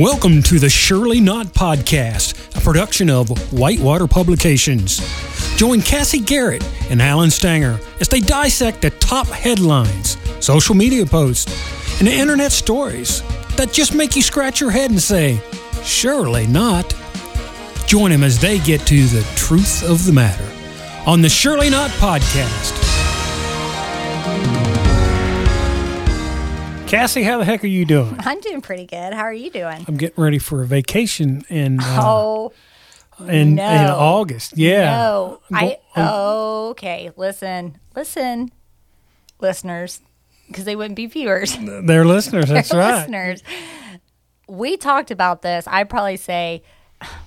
Welcome to the Surely Not Podcast, a production of Whitewater Publications. Join Cassie Garrett and Alan Stanger as they dissect the top headlines, social media posts, and internet stories that just make you scratch your head and say, Surely not. Join them as they get to the truth of the matter on the Surely Not Podcast. Cassie, how the heck are you doing? I'm doing pretty good. How are you doing? I'm getting ready for a vacation in uh, oh, in, no. in August. Yeah. no. I'm okay. Listen, listen, listeners, because they wouldn't be viewers. They're listeners. That's They're right. listeners. We talked about this. I'd probably say,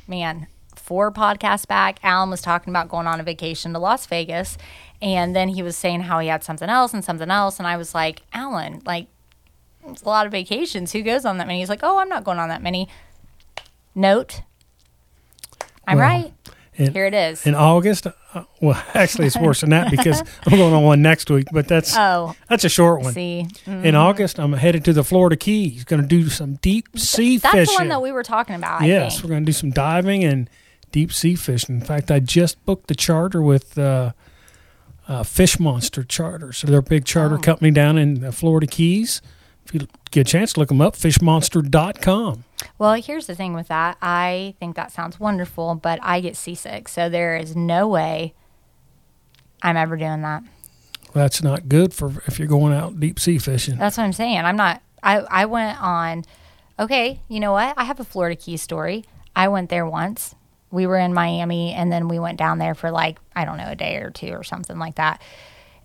man, four podcasts back, Alan was talking about going on a vacation to Las Vegas. And then he was saying how he had something else and something else. And I was like, Alan, like, it's a lot of vacations. Who goes on that many? He's like, oh, I'm not going on that many. Note, I'm Well, right. in- Here it is. In August, uh, well, actually, it's worse than that because I'm going on one next week. But that's oh, that's a short one. see. Mm, In August, I'm headed to the Florida Keys. Going to do some deep sea That's fishing. That's the one that we were talking about. I yes, think. we're going to do some diving and deep sea fishing. In fact, I just booked the charter with uh, uh, Fish Monster Charter. So they're a big charter Oh. company down in the Florida Keys. If you get a chance, to look them up, fishmonster.com. Well, here's the thing with that. I think that sounds wonderful, but I get seasick. So there is no way I'm ever doing that. That's not good for if you're going out deep sea fishing. That's what I'm saying. I'm not, I, I went on, okay, you know what? I have a Florida Key story. I went there once. We were in Miami and then we went down there for like, I don't know, a day or two or something like that.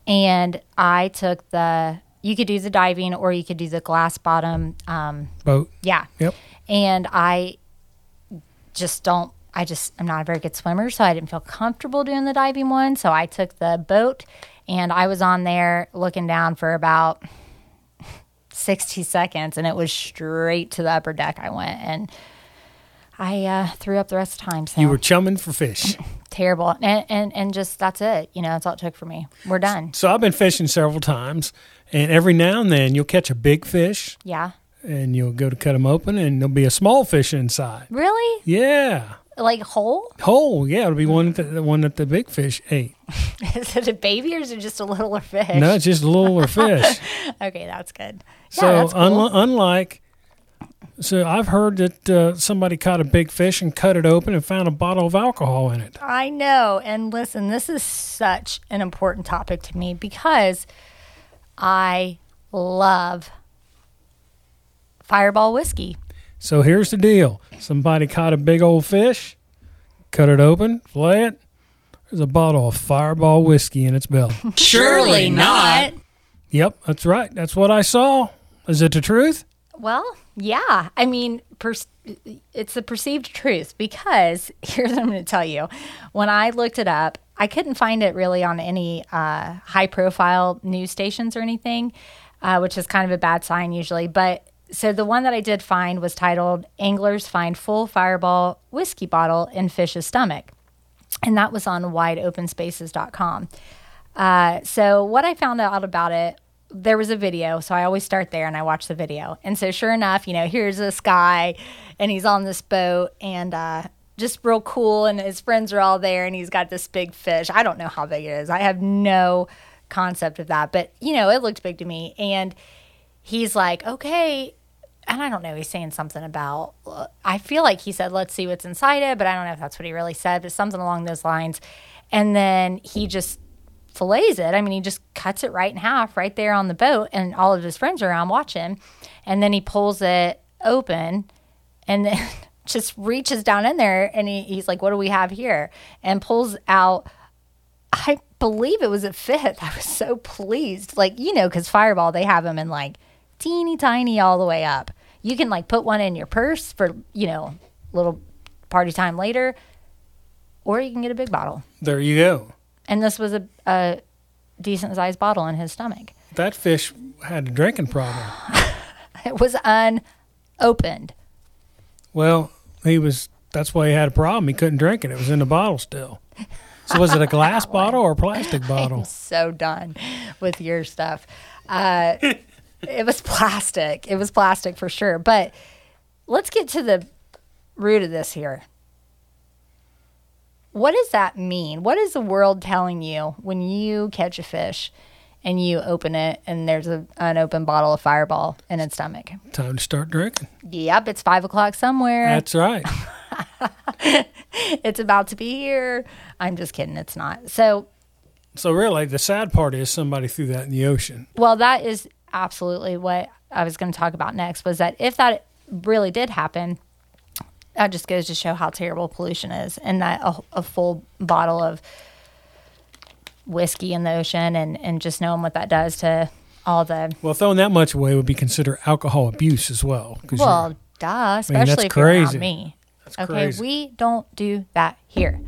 And I took the, you could do the diving or you could do the glass bottom, um, Boat. yeah. Yep. and I just don't. I just I'm not a very good swimmer, so I didn't feel comfortable doing the diving one. So I took the boat, and I was on there looking down for about sixty seconds, and it was straight to the upper deck. I went and. I uh, threw up the rest of the time. So You were chumming for fish. terrible, and, and and just that's it. You know, that's all it took for me. We're done. So I've been fishing several times, and every now and then you'll catch a big fish, Yeah, and you'll go to cut them open, and there'll be a small fish inside. really? Yeah, Like whole? whole. Yeah, it'll be one that the, one that the big fish ate. Is it a baby or is it just a littler fish? No, it's just a littler fish. Okay, that's good. so yeah, that's cool. unli- unlike, so I've heard that uh, somebody caught a big fish and cut it open and found a bottle of alcohol in it. I know. And listen, this is such an important topic to me because I love fireball whiskey. So here's the deal: somebody caught a big old fish, cut it open, fillet it. There's a bottle of Fireball whiskey in its belly. Surely not. Yep, that's right. That's what I saw. Is it the truth? Well, yeah. I mean, it's the perceived truth because here's what I'm going to tell you. When I looked it up, I couldn't find it really on any uh, high profile news stations or anything, uh, which is kind of a bad sign usually. But so the one that I did find was titled Anglers Find Full Fireball Whiskey Bottle in Fish's Stomach. And that was on wideopenspaces.com. Uh, so what I found out about it, there was a video. So I always start there and I watch the video. And so sure enough, you know, here's this guy and he's on this boat and uh, just real cool. And his friends are all there and he's got this big fish. I don't know how big it is. I have no concept of that, but you know, it looked big to me. And he's like, okay. And I don't know, he's saying something about, I feel like he said, let's see what's inside it, but I don't know if that's what he really said, but something along those lines. And then he just fillets it. I mean, he just cuts it right in half right there on the boat, and all of his friends are around watching. And then he pulls it open and then just reaches down in there and he, he's like, What do we have here? And pulls out, I believe it was a fifth. I was so pleased. Like, you know, because Fireball, they have them in like teeny tiny all the way up. You can like put one in your purse for, you know, little party time later, or you can get a big bottle. There you go. And this was a, a decent sized bottle in his stomach. That fish had a drinking problem. It was unopened. Well, he was. That's why he had a problem. He couldn't drink it. It was in the bottle still. So was it a glass bottle or a plastic bottle? I'm so done with your stuff. Uh, it was plastic. It was plastic for sure. But let's get to the root of this here. What does that mean? What is the world telling you when you catch a fish and you open it and there's a, an open bottle of Fireball in its stomach? Time to start drinking. Yep, it's five o'clock somewhere. That's right. it's about to be here. I'm just kidding. It's not. So, So really, the sad part is somebody threw that in the ocean. well, that is absolutely what I was going to talk about next was that if that really did happen, that just goes to show how terrible pollution is and that a, a full bottle of whiskey in the ocean and, and just knowing what that does to all the, Well, throwing that much away would be considered alcohol abuse as well. well, duh, that's especially if you're around crazy. me. that's Okay, crazy. we don't do that here.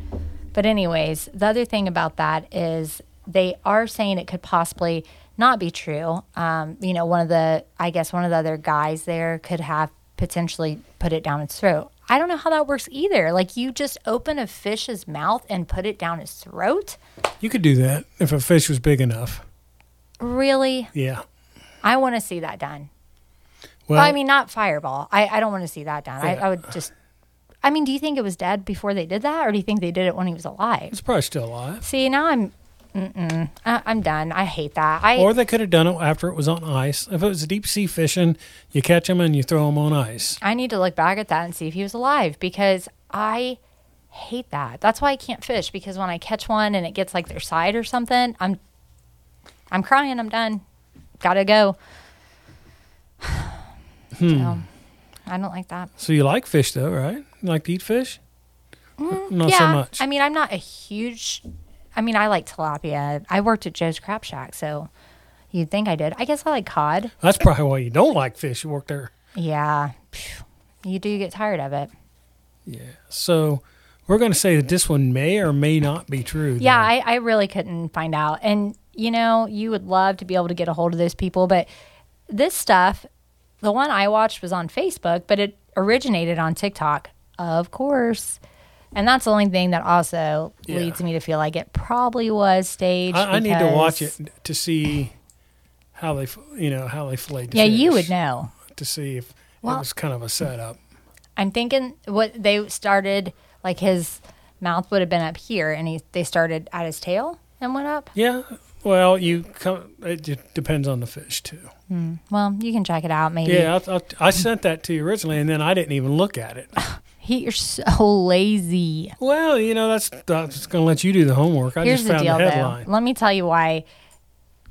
But anyways, the other thing about that is they are saying it could possibly not be true. Um, you know, one of the I guess one of the other guys there could have potentially put it down its throat. I don't know how that works either. Like you just open a fish's mouth and put it down his throat? you could do that if a fish was big enough. Really? Yeah. I want to see that done. Well, Well, I mean, not fireball. I, I don't want to see that done. I, I would just. I mean, do you think it was dead before they did that, or do you think they did it when he was alive? it's probably still alive. See, now I'm, mm-mm, I, I'm done. I hate that. I Or they could have done it after it was on ice. If it was deep sea fishing, you catch them and you throw them on ice. I need to look back at that and see if he was alive because I hate that. That's why I can't fish because when I catch one and it gets like their side or something, I'm, I'm crying. I'm done. Gotta go. So, hmm. I don't like that. So you like fish though, right? You like to eat fish? Mm, not yeah, so much. I mean, I'm not a huge. I mean, I like tilapia. I worked at Joe's Crab Shack, so you'd think I did. I guess I like cod. That's probably why you don't like fish. You work there. Yeah, you do get tired of it. Yeah. So we're going to say that this one may or may not be true. Yeah. I, I really couldn't find out. And you know, you would love to be able to get a hold of those people, but this stuff, the one I watched was on Facebook, but it originated on TikTok, of course. And that's the only thing that also Yeah. leads me to feel like it probably was staged. I, I need to watch it to see how they, you know, how they flayed. The Yeah, you would know. to see if Well- it was kind of a setup. I'm thinking what they started like his mouth would have been up here, and he they started at his tail and went up. Yeah. Well, you come. It depends on the fish too. Hmm. Well, you can check it out. Maybe. Yeah, I, I, I sent that to you originally, and then I didn't even look at it. He, you're so lazy. Well, you know, that's that's going to let you do the homework. I Here's just the deal, the headline. though. Let me tell you why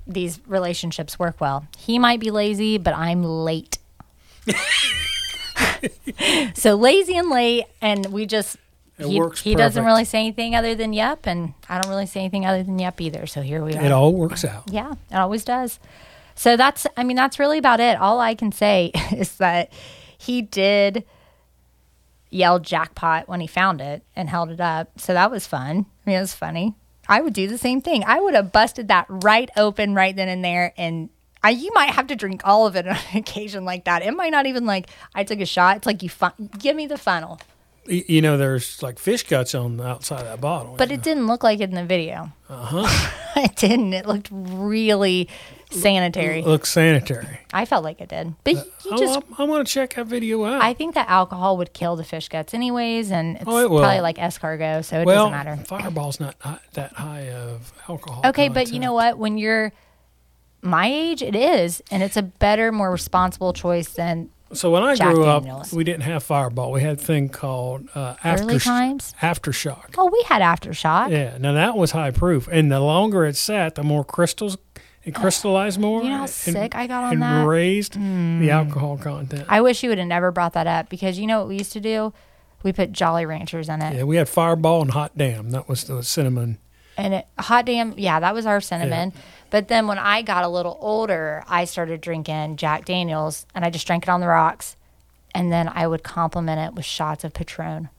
these relationships work well. He might be lazy, but I'm late. so lazy and late, and we just. It he, works he doesn't really say anything other than yep, and I don't really say anything other than yep either. So here we are. It all works out. Yeah, it always does. So that's, I mean, that's really about it. All I can say is that he did yell jackpot when he found it and held it up. So that was fun. I mean, it was funny. I would do the same thing. I would have busted that right open right then and there. And I, you might have to drink all of it on an occasion like that. It might not even like I took a shot. It's like you fun- give me the funnel. You know, there's like fish guts on the outside of that bottle. But it didn't look like it in the video. uh huh. it didn't. It looked really sanitary. looks sanitary. I felt like it did. But you I, just I, want to check that video out. I think that alcohol would kill the fish guts anyways, and it's Oh, it will. probably like escargot, so it well, doesn't matter. Fireball's not hi- that high of alcohol. Okay, but you content. know what? When you're my age, it is, and it's a better, more responsible choice than So when I Jack grew up, Daniels. we didn't have Fireball. We had a thing called uh, early times. aftershock. Oh, we had aftershock. Yeah, now that was high proof, and the longer it sat, the more crystals it crystallized more. You know how and- sick I got on and that? Mm. raised the alcohol content. I wish you would have never brought that up because you know what we used to do? We put Jolly Ranchers in it, yeah, we had Fireball and Hot Damn. That was the cinnamon. and it hot damn, yeah, that was our cinnamon. But then when I got a little older, I started drinking Jack Daniels, and I just drank it on the rocks, and then I would complement it with shots of Patron.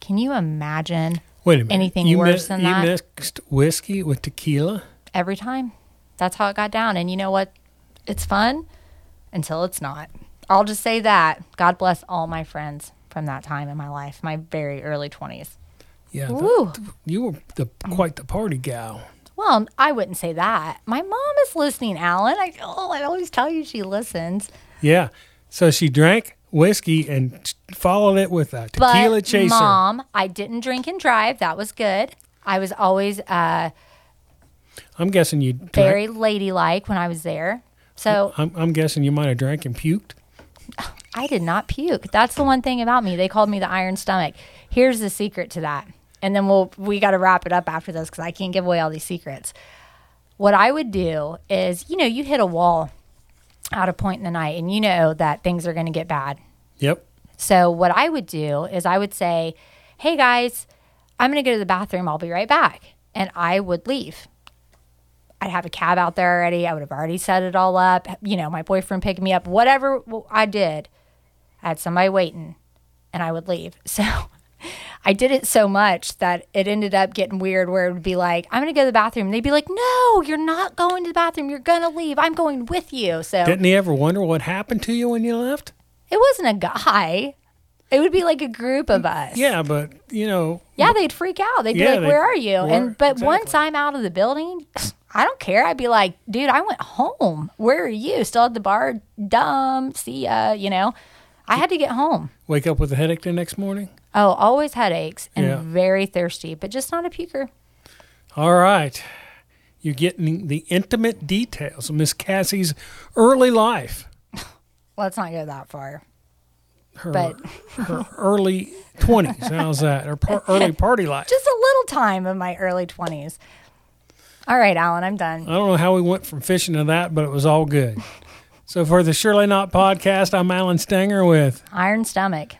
Can you imagine Wait a minute. Anything you worse than you that? mixed whiskey with tequila. every time? That's how it got down. And you know what? It's fun until it's not. I'll just say that. God bless all my friends from that time in my life, my very early 20s. Yeah, that- you were the quite the party gal. Well, I wouldn't say that. My mom is listening, Alan. I, oh, I always tell you she listens. Yeah. So she drank whiskey and followed it with a But tequila chaser. mom, I didn't drink and drive. That was good. I was always uh, I'm guessing you drank. very ladylike when I was there. So I'm, I'm guessing you might have drank and puked. I did not puke. That's the one thing about me. They called me the iron stomach. Here's the secret to that. And then we'll we got to wrap it up after this cuz I can't give away all these secrets. What I would do is, you know, you hit a wall at a point in the night and you know that things are going to get bad. Yep. So what I would do is I would say, "Hey guys, I'm going to go to the bathroom. I'll be right back." And I would leave. I'd have a cab out there already. I would have already set it all up. You know, my boyfriend picked me up. Whatever I did, I had somebody waiting, and I would leave. So I did it so much that it ended up getting weird. Where it would be like, "I'm going to go to the bathroom," and they'd be like, "No, you're not going to the bathroom. You're going to leave. I'm going with you." So Didn't he ever wonder what happened to you when you left? it wasn't a guy. It would be like a group of us. Yeah, but you know, Yeah, they'd freak out. They'd be Yeah, like, they- "Where are you?" and but exactly. once I'm out of the building, I don't care. I'd be like, "Dude, I went home. Where are you? Still at the bar? Dumb. See ya." You know, I had to get home. wake up with a headache the next morning. Oh, always headaches and Yeah. very thirsty, but just not a puker. All right. You're getting the intimate details of Miss Cassie's early life, Let's not go that far. her, But her early 20s. How's that? Her par- early party life. just a little time of my early twenties. All right, Alan, I'm done. I don't know how we went from fishing to that, but it was all good. So for the Surely Not podcast, I'm Alan Stenger with Iron stomach.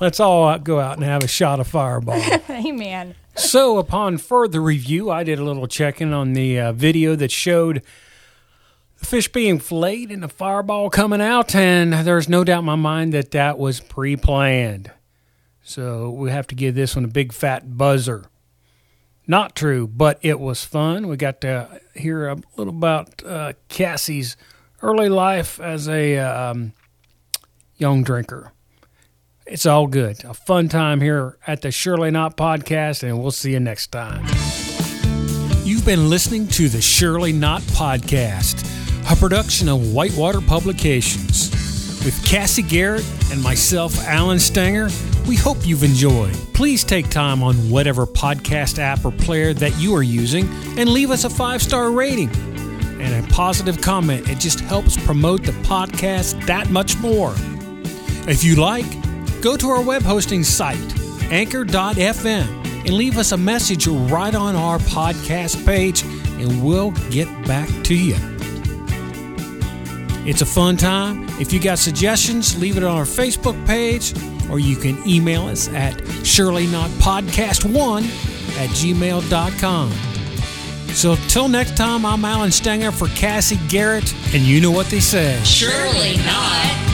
Let's all go out and have a shot of Fireball. Amen. so upon further review, I did a little checking on the uh, video that showed the fish being filleted and the Fireball coming out, and there's no doubt in my mind that that was pre-planned. So we have to give this one a big fat buzzer. Not true, but it was fun. We got to hear a little about uh, Cassie's early life as a um, young drinker. It's all good. A fun time here at the Surely Not podcast, and we'll see you next time. You've been listening to the Surely Not podcast, a production of Whitewater Publications. With Cassie Garrett and myself, Alan Stanger, we hope you've enjoyed. Please take time on whatever podcast app or player that you are using and leave us a five star rating and a positive comment. It just helps promote the podcast that much more. If you like, go to our web hosting site, anchor.fm, and leave us a message right on our podcast page, and we'll get back to you. It's a fun time. If you got suggestions, leave it on our Facebook page, or you can email us at surelynotpodcast1 at gmail.com. So till next time, I'm Alan Stenger for Cassie Garrett, and you know what they say. Surely not.